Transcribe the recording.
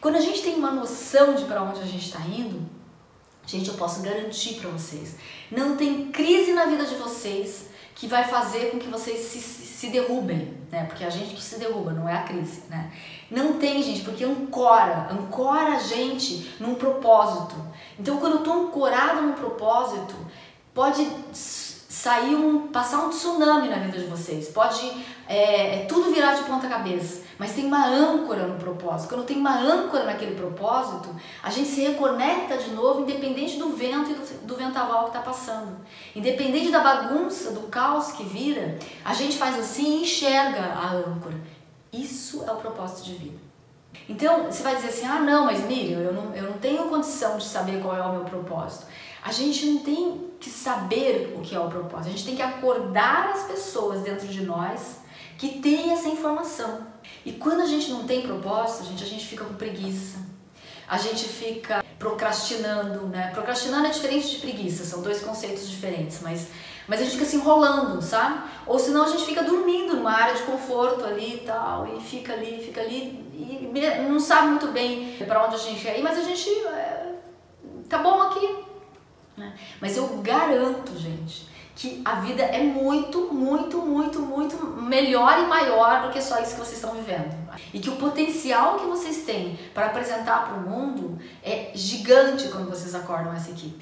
Quando a gente tem uma noção de para onde a gente está indo, gente, eu posso garantir para vocês, não tem crise na vida de vocês que vai fazer com que vocês se, se derrubem, né? Porque é a gente que se derruba, não é a crise, né? Não tem, gente, porque ancora, ancora a gente num propósito. Então, quando eu tô ancorado num propósito, pode sair um, passar um tsunami na vida de vocês, pode é, é, tudo virar de ponta cabeça, mas tem uma âncora no propósito. Quando tem uma âncora naquele propósito, a gente se reconecta de novo, independente do vento e do, do ventaval que está passando. Independente da bagunça, do caos que vira, a gente faz assim e enxerga a âncora. Isso é o propósito de vida. Então, você vai dizer assim, ah não, mas Miriam, eu não, eu não tenho condição de saber qual é o meu propósito. A gente não tem que saber o que é o propósito, a gente tem que acordar as pessoas dentro de nós que têm essa informação. E quando a gente não tem propósito, gente, a gente fica com preguiça, a gente fica procrastinando, né? Procrastinando é diferente de preguiça, são dois conceitos diferentes, mas, mas a gente fica se enrolando, sabe? Ou senão a gente fica dormindo numa área de conforto ali e tal, e fica ali, fica ali, e não sabe muito bem para onde a gente quer ir, mas a gente é, tá bom aqui, né? Mas eu garanto, gente, que a vida é muito, muito, muito, muito melhor e maior do que só isso que vocês estão vivendo. E que o potencial que vocês têm para apresentar para o mundo é gigante quando vocês acordam essa equipe.